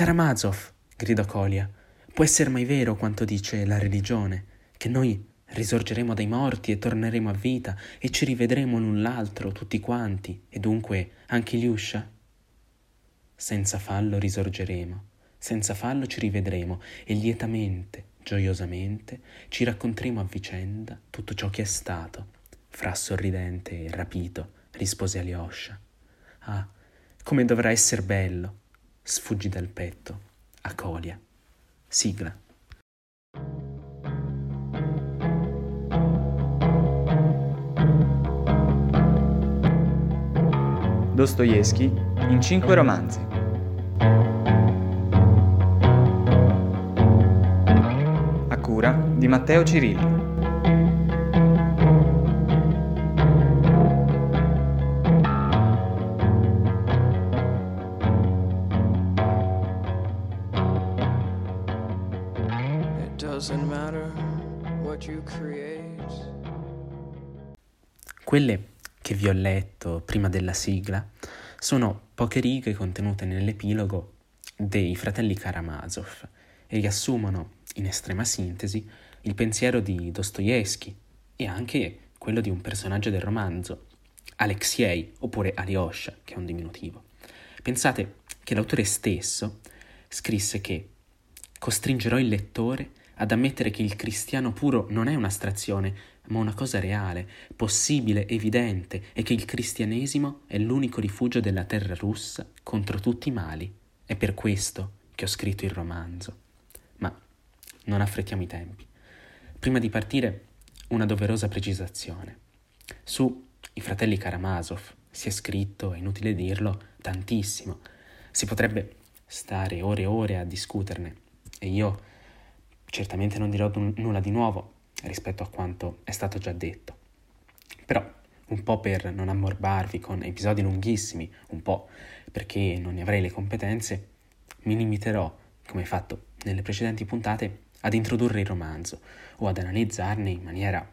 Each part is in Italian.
Karamazov, gridò Kolia, può essere mai vero quanto dice la religione, che noi risorgeremo dai morti e torneremo a vita e ci rivedremo l'un l'altro tutti quanti, e dunque anche Liuscia? Senza fallo risorgeremo, senza fallo ci rivedremo e lietamente, gioiosamente, ci racconteremo a vicenda tutto ciò che è stato. Fra sorridente e rapito rispose Alyosha. Ah, come dovrà essere bello! Sfuggì dal petto. A Colia. Sigla. Dostoevsky in cinque romanzi. A cura di Matteo Cirilli. Quelle che vi ho letto prima della sigla sono poche righe contenute nell'epilogo dei fratelli Karamazov e riassumono, in estrema sintesi, il pensiero di Dostoevsky e anche quello di un personaggio del romanzo, Alexei oppure Alyosha, che è un diminutivo. Pensate che l'autore stesso scrisse che costringerò il lettore ad ammettere che il cristiano puro non è un'astrazione, ma una cosa reale, possibile, evidente, e che il cristianesimo è l'unico rifugio della terra russa contro tutti i mali. È per questo che ho scritto il romanzo. Ma non affrettiamo i tempi. Prima di partire, una doverosa precisazione. Su I fratelli Karamazov si è scritto, è inutile dirlo, tantissimo. Si potrebbe stare ore e ore a discuterne e io certamente non dirò n- nulla di nuovo rispetto a quanto è stato già detto. Però, un po' per non ammorbarvi con episodi lunghissimi, un po' perché non ne avrei le competenze, mi limiterò, come fatto nelle precedenti puntate, ad introdurre il romanzo o ad analizzarne in maniera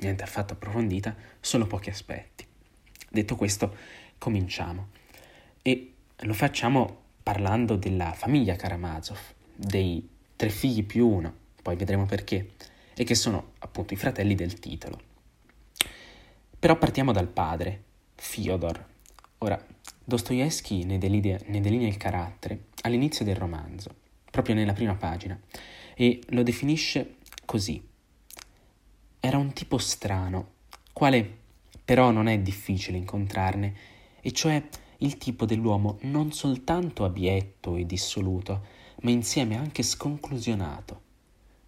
niente affatto approfondita solo pochi aspetti. Detto questo, cominciamo. E lo facciamo parlando della famiglia Karamazov, dei tre figli più uno, poi vedremo perché, e che sono appunto i fratelli del titolo. Però partiamo dal padre, Fyodor. Ora, Dostoevsky ne delinea, ne delinea il carattere all'inizio del romanzo, proprio nella prima pagina, e lo definisce così. Era un tipo strano, quale però non è difficile incontrarne, e cioè il tipo dell'uomo non soltanto abietto e dissoluto, ma insieme anche sconclusionato,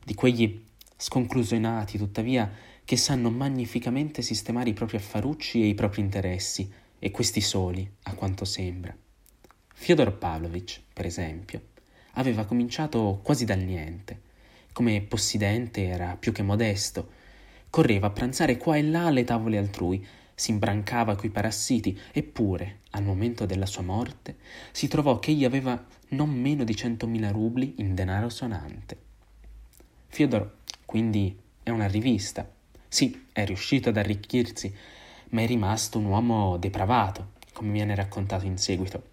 di quegli sconclusionati, tuttavia, che sanno magnificamente sistemare i propri affarucci e i propri interessi, e questi soli, a quanto sembra. Fyodor Pavlovich, per esempio, aveva cominciato quasi dal niente. Come possidente era più che modesto. Correva a pranzare qua e là alle tavole altrui, si imbrancava coi parassiti, eppure, al momento della sua morte, si trovò che egli aveva non meno di centomila rubli in denaro sonante. Fyodor quindi è una rivista. Sì, è riuscito ad arricchirsi, ma è rimasto un uomo depravato, come viene raccontato in seguito,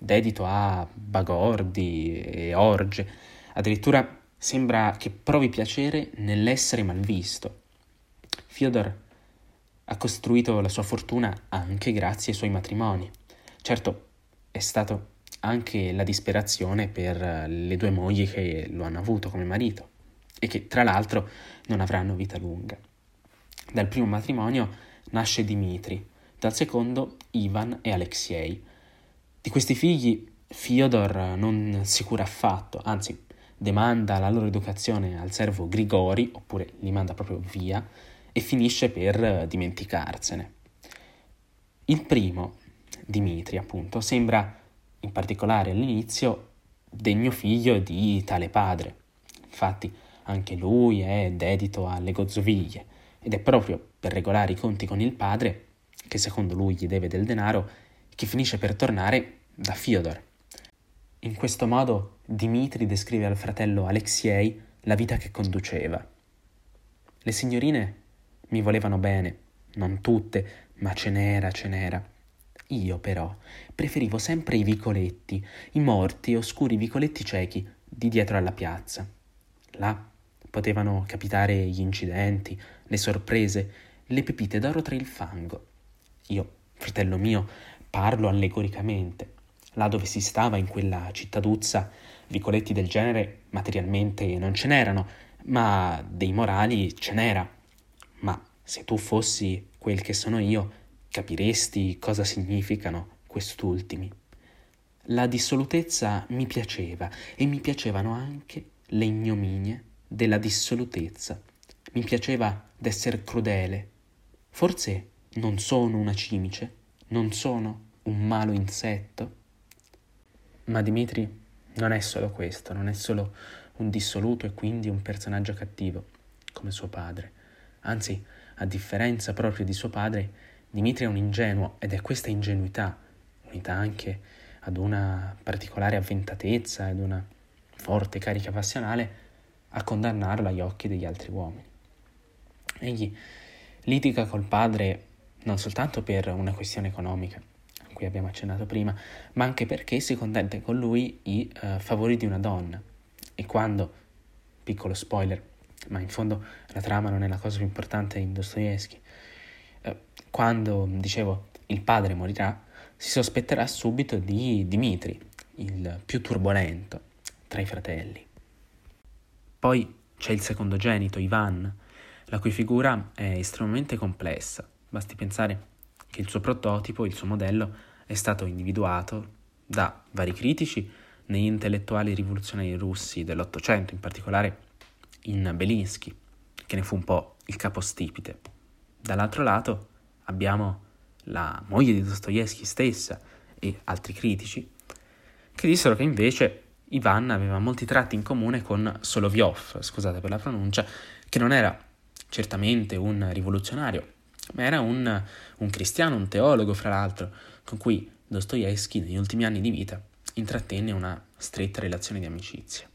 dedito a bagordi e orge. Addirittura sembra che provi piacere nell'essere malvisto. Fyodor ha costruito la sua fortuna anche grazie ai suoi matrimoni. Certo, è stato anche la disperazione per le due mogli che lo hanno avuto come marito e che tra l'altro non avranno vita lunga. Dal primo matrimonio nasce Dimitri, dal secondo Ivan e Alexei. Di questi figli Fyodor non si cura affatto, anzi demanda la loro educazione al servo Grigori, oppure li manda proprio via, e finisce per dimenticarsene. Il primo, Dimitri appunto, sembra, in particolare all'inizio, degno figlio di tale padre. Infatti, anche lui è dedito alle gozzoviglie ed è proprio per regolare i conti con il padre, che secondo lui gli deve del denaro, che finisce per tornare da Fyodor. In questo modo Dimitri descrive al fratello Alexei la vita che conduceva. Le signorine mi volevano bene, non tutte, ma ce n'era, ce n'era. Io però preferivo sempre i vicoletti, i morti e oscuri vicoletti ciechi di dietro alla piazza. Là potevano capitare gli incidenti, le sorprese, le pepite d'oro tra il fango. Io, fratello mio, parlo allegoricamente. Là dove si stava in quella cittaduzza, vicoletti del genere materialmente non ce n'erano, ma dei morali ce n'era. Ma se tu fossi quel che sono io, capiresti cosa significano quest'ultimi. La dissolutezza mi piaceva e mi piacevano anche le ignominie della dissolutezza. Mi piaceva d'essere crudele. Forse non sono una cimice, non sono un malo insetto. Ma Dimitri non è solo questo, non è solo un dissoluto e quindi un personaggio cattivo, come suo padre. Anzi, a differenza proprio di suo padre, Dimitri è un ingenuo ed è questa ingenuità, unita anche ad una particolare avventatezza ed una forte carica passionale, a condannarlo agli occhi degli altri uomini. Egli litiga col padre non soltanto per una questione economica, a cui abbiamo accennato prima, ma anche perché si contenta con lui i uh, favori di una donna. E quando, piccolo spoiler, ma in fondo la trama non è la cosa più importante in Dostoevsky, uh, quando, dicevo, il padre morirà, si sospetterà subito di Dimitri, il più turbolento tra i fratelli. Poi c'è il secondogenito, Ivan, la cui figura è estremamente complessa. Basti pensare che il suo prototipo, il suo modello, è stato individuato da vari critici negli intellettuali rivoluzionari russi dell'Ottocento, in particolare in Belinsky, che ne fu un po' il capostipite. Dall'altro lato abbiamo la moglie di Dostoevsky stessa e altri critici, che dissero che invece Ivan aveva molti tratti in comune con Solovyov, scusate per la pronuncia, che non era certamente un rivoluzionario, ma era un, un cristiano, un teologo, fra l'altro, con cui Dostoevsky negli ultimi anni di vita intrattenne una stretta relazione di amicizia.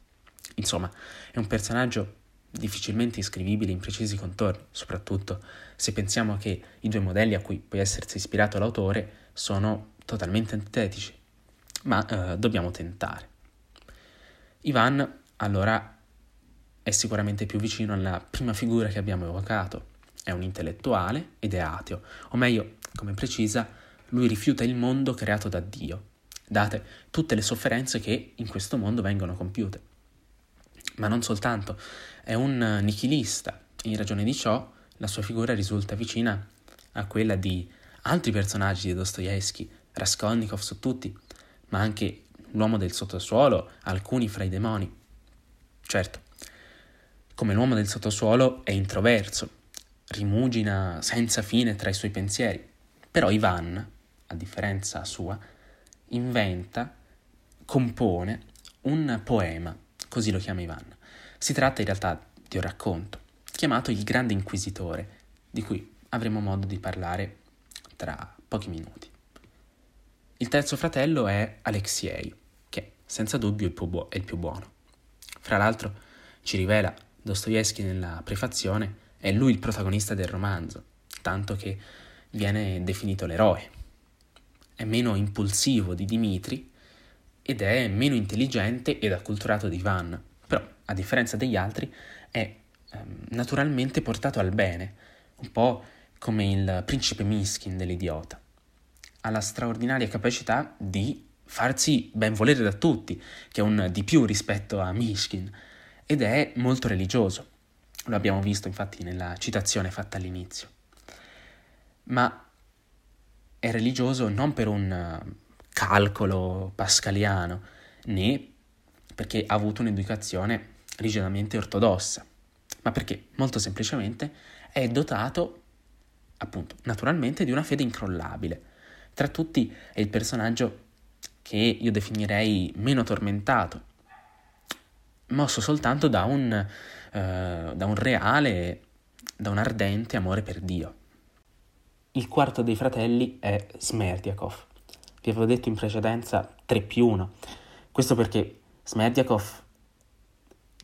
Insomma, è un personaggio difficilmente iscrivibile in precisi contorni, soprattutto se pensiamo che i due modelli a cui può essersi ispirato l'autore sono totalmente antitetici, ma eh, dobbiamo tentare. Ivan allora è sicuramente più vicino alla prima figura che abbiamo evocato, è un intellettuale ed è ateo, o meglio, come precisa, lui rifiuta il mondo creato da Dio, date tutte le sofferenze che in questo mondo vengono compiute. Ma non soltanto, è un nichilista in ragione di ciò la sua figura risulta vicina a quella di altri personaggi di Dostoevsky, Raskolnikov su tutti, ma anche l'uomo del sottosuolo, alcuni fra i demoni. Certo, come l'uomo del sottosuolo è introverso, rimugina senza fine tra i suoi pensieri, però Ivan, a differenza sua, inventa, compone un poema, così lo chiama Ivan. Si tratta in realtà di un racconto, chiamato Il Grande Inquisitore, di cui avremo modo di parlare tra pochi minuti. Il terzo fratello è Alexei, che senza dubbio è il più, buono. Fra l'altro, ci rivela Dostoevsky nella prefazione, è lui il protagonista del romanzo, tanto che viene definito l'eroe. È meno impulsivo di Dimitri ed è meno intelligente ed acculturato di Ivan, a differenza degli altri, è ehm, naturalmente portato al bene, un po' come il principe Miskin dell'idiota. Ha la straordinaria capacità di farsi ben volere da tutti, che è un di più rispetto a Mishkin, ed è molto religioso. Lo abbiamo visto infatti nella citazione fatta all'inizio. Ma è religioso non per un calcolo pascaliano, né perché ha avuto un'educazione rigidamente ortodossa, ma perché molto semplicemente è dotato, appunto, naturalmente di una fede incrollabile. Tra tutti è il personaggio che io definirei meno tormentato, mosso soltanto da un, eh, da un reale, da un ardente amore per Dio. Il quarto dei fratelli è Smerdiakov. Vi avevo detto in precedenza 3 più 1. Questo perché Smerdiakov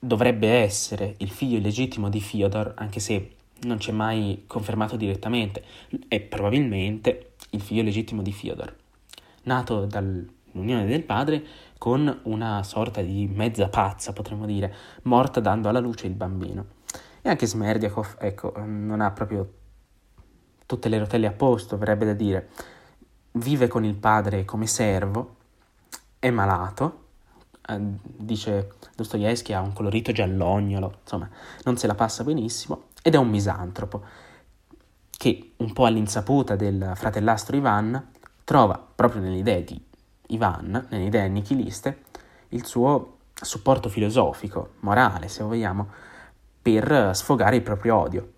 dovrebbe essere il figlio illegittimo di Fyodor, anche se non c'è mai confermato direttamente, è probabilmente il figlio legittimo di Fyodor. nato dall'unione del padre con una sorta di mezza pazza, potremmo dire, morta dando alla luce il bambino. E anche Smerdiakov, ecco, non ha proprio tutte le rotelle a posto, verrebbe da dire. Vive con il padre come servo, è malato, eh, dice Dostoevsky ha un colorito giallognolo, insomma, non se la passa benissimo, ed è un misantropo che, un po' all'insaputa del fratellastro Ivan, trova proprio nelle idee di Ivan, nelle idee nichiliste, il suo supporto filosofico, morale, se vogliamo, per sfogare il proprio odio.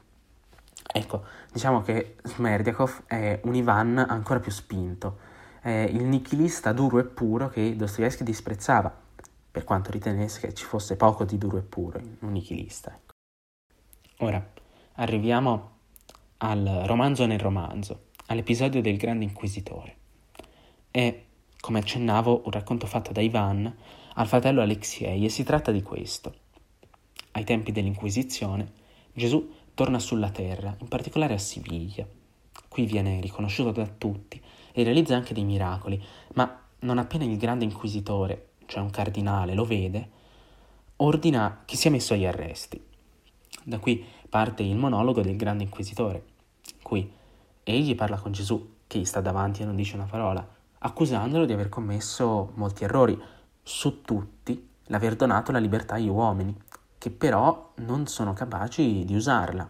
Ecco, diciamo che Smerdiakov è un Ivan ancora più spinto, è il nichilista duro e puro che Dostoevsky disprezzava, per quanto ritenesse che ci fosse poco di duro e puro in un nichilista. Ecco. Ora, arriviamo al romanzo nel romanzo, all'episodio del Grande Inquisitore. È, come accennavo, un racconto fatto da Ivan al fratello Alexiei e si tratta di questo. Ai tempi dell'Inquisizione, Gesù torna sulla terra, in particolare a Siviglia. Qui viene riconosciuto da tutti e realizza anche dei miracoli, ma non appena il grande inquisitore, cioè un cardinale, lo vede, ordina che sia messo agli arresti. Da qui parte il monologo del grande inquisitore, qui egli parla con Gesù, che gli sta davanti e non dice una parola, accusandolo di aver commesso molti errori, su tutti l'aver donato la libertà agli uomini, che però non sono capaci di usarla.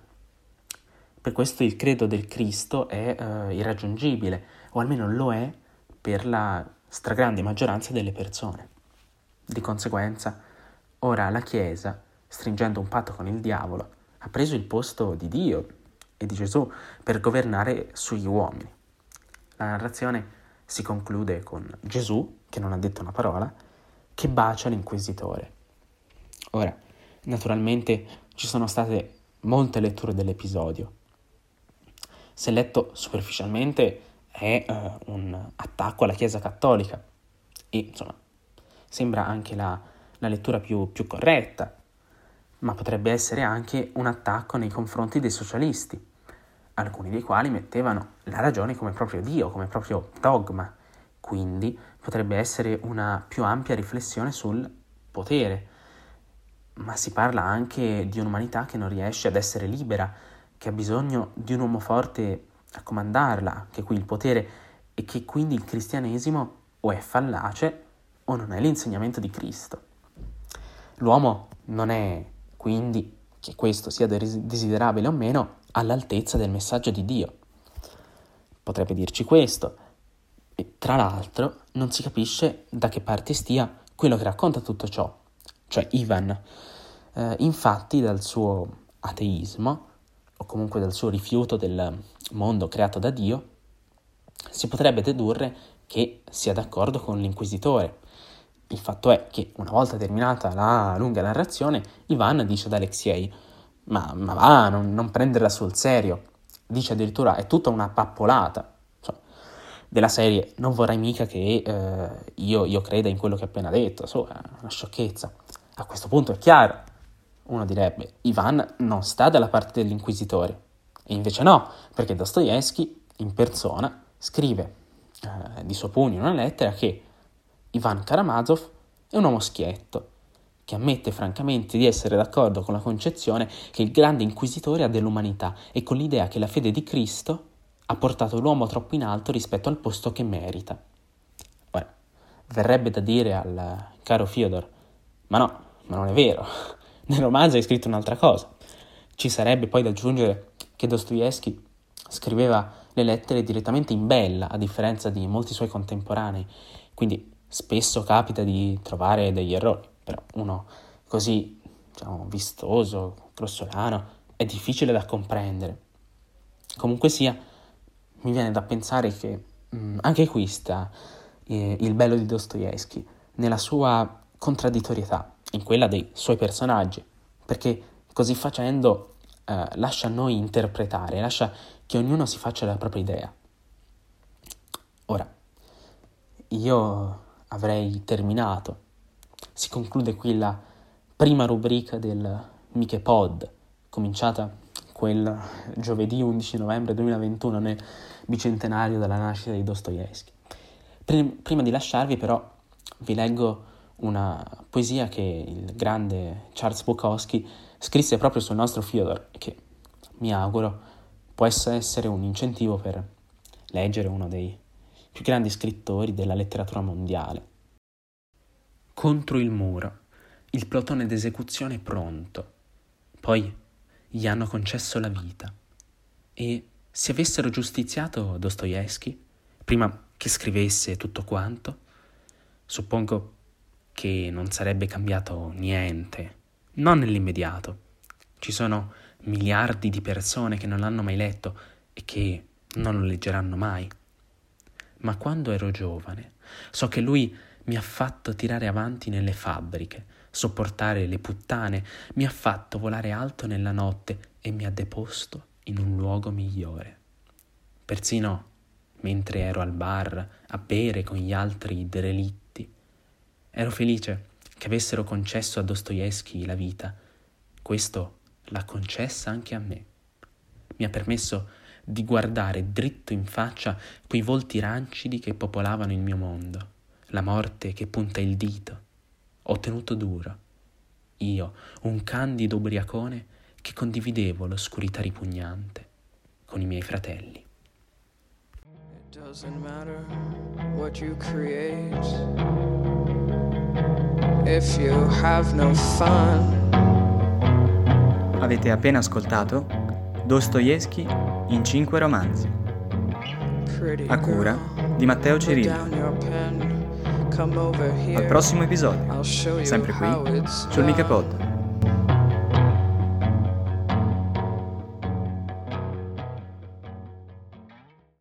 Per questo il credo del Cristo è eh, irraggiungibile, o almeno lo è per la stragrande maggioranza delle persone. Di conseguenza, ora la Chiesa, stringendo un patto con il diavolo, ha preso il posto di Dio e di Gesù per governare sugli uomini. La narrazione si conclude con Gesù, che non ha detto una parola, che bacia l'inquisitore. Ora, Naturalmente ci sono state molte letture dell'episodio. Se letto superficialmente è uh, un attacco alla Chiesa cattolica e insomma sembra anche la, la lettura più, più corretta, ma potrebbe essere anche un attacco nei confronti dei socialisti, alcuni dei quali mettevano la ragione come proprio Dio, come proprio dogma. Quindi potrebbe essere una più ampia riflessione sul potere, ma si parla anche di un'umanità che non riesce ad essere libera, che ha bisogno di un uomo forte a comandarla, che qui il potere e che quindi il cristianesimo o è fallace o non è l'insegnamento di Cristo. L'uomo non è quindi, che questo sia desiderabile o meno, all'altezza del messaggio di Dio. Potrebbe dirci questo. E tra l'altro non si capisce da che parte stia quello che racconta tutto ciò cioè Ivan. Eh, infatti dal suo ateismo, o comunque dal suo rifiuto del mondo creato da Dio, si potrebbe dedurre che sia d'accordo con l'inquisitore. Il fatto è che una volta terminata la lunga narrazione, Ivan dice ad Alexiei, ma, ma va, non, non prenderla sul serio. Dice addirittura, è tutta una pappolata. Cioè, della serie, non vorrai mica che eh, io, io, creda in quello che ho appena detto, so, è una sciocchezza. A questo punto è chiaro, uno direbbe, Ivan non sta dalla parte dell'inquisitore. E invece no, perché Dostoevsky in persona scrive di suo pugno una lettera che Ivan Karamazov è un uomo schietto, che ammette francamente di essere d'accordo con la concezione che il grande inquisitore ha dell'umanità e con l'idea che la fede di Cristo ha portato l'uomo troppo in alto rispetto al posto che merita. Ora, verrebbe da dire al caro Fyodor, ma no, ma non è vero. Nel romanzo hai scritto un'altra cosa. Ci sarebbe poi da aggiungere che Dostoevsky scriveva le lettere direttamente in bella, a differenza di molti suoi contemporanei, quindi spesso capita di trovare degli errori, però uno così diciamo, vistoso, grossolano, è difficile da comprendere. Comunque sia, mi viene da pensare che mh, mm, anche qui sta eh, il bello di Dostoevsky, nella sua contraddittorietà in quella dei suoi personaggi, perché così facendo eh, lascia a noi interpretare, lascia che ognuno si faccia la propria idea. Ora, io avrei terminato. Si conclude qui la prima rubrica del Miche Pod, cominciata quel giovedì 11 novembre 2021 nel bicentenario della nascita di Dostoevsky. Prima di lasciarvi però vi leggo una poesia che il grande Charles Bukowski scrisse proprio sul nostro Fyodor, che mi auguro può essere un incentivo per leggere uno dei più grandi scrittori della letteratura mondiale. Contro il muro, il plotone d'esecuzione è pronto. Poi gli hanno concesso la vita. E se avessero giustiziato Dostoevsky, prima che scrivesse tutto quanto, suppongo che non sarebbe cambiato niente, non nell'immediato. Ci sono miliardi di persone che non l'hanno mai letto e che non lo leggeranno mai. Ma quando ero giovane, so che lui mi ha fatto tirare avanti nelle fabbriche, sopportare le puttane, mi ha fatto volare alto nella notte e mi ha deposto in un luogo migliore. Persino mentre ero al bar a bere con gli altri derelitti, ero felice che avessero concesso a Dostoevsky la vita. Questo l'ha concessa anche a me. Mi ha permesso di guardare dritto in faccia quei volti rancidi che popolavano il mio mondo, la morte che punta il dito. Ho tenuto duro. Io, un candido ubriacone che condividevo l'oscurità ripugnante con i miei fratelli. It doesn't matter what you create if you have no fun. Avete appena ascoltato Dostoevsky in cinque romanzi. A cura di Matteo Cirilli. Al prossimo episodio, sempre qui, sul Michepod.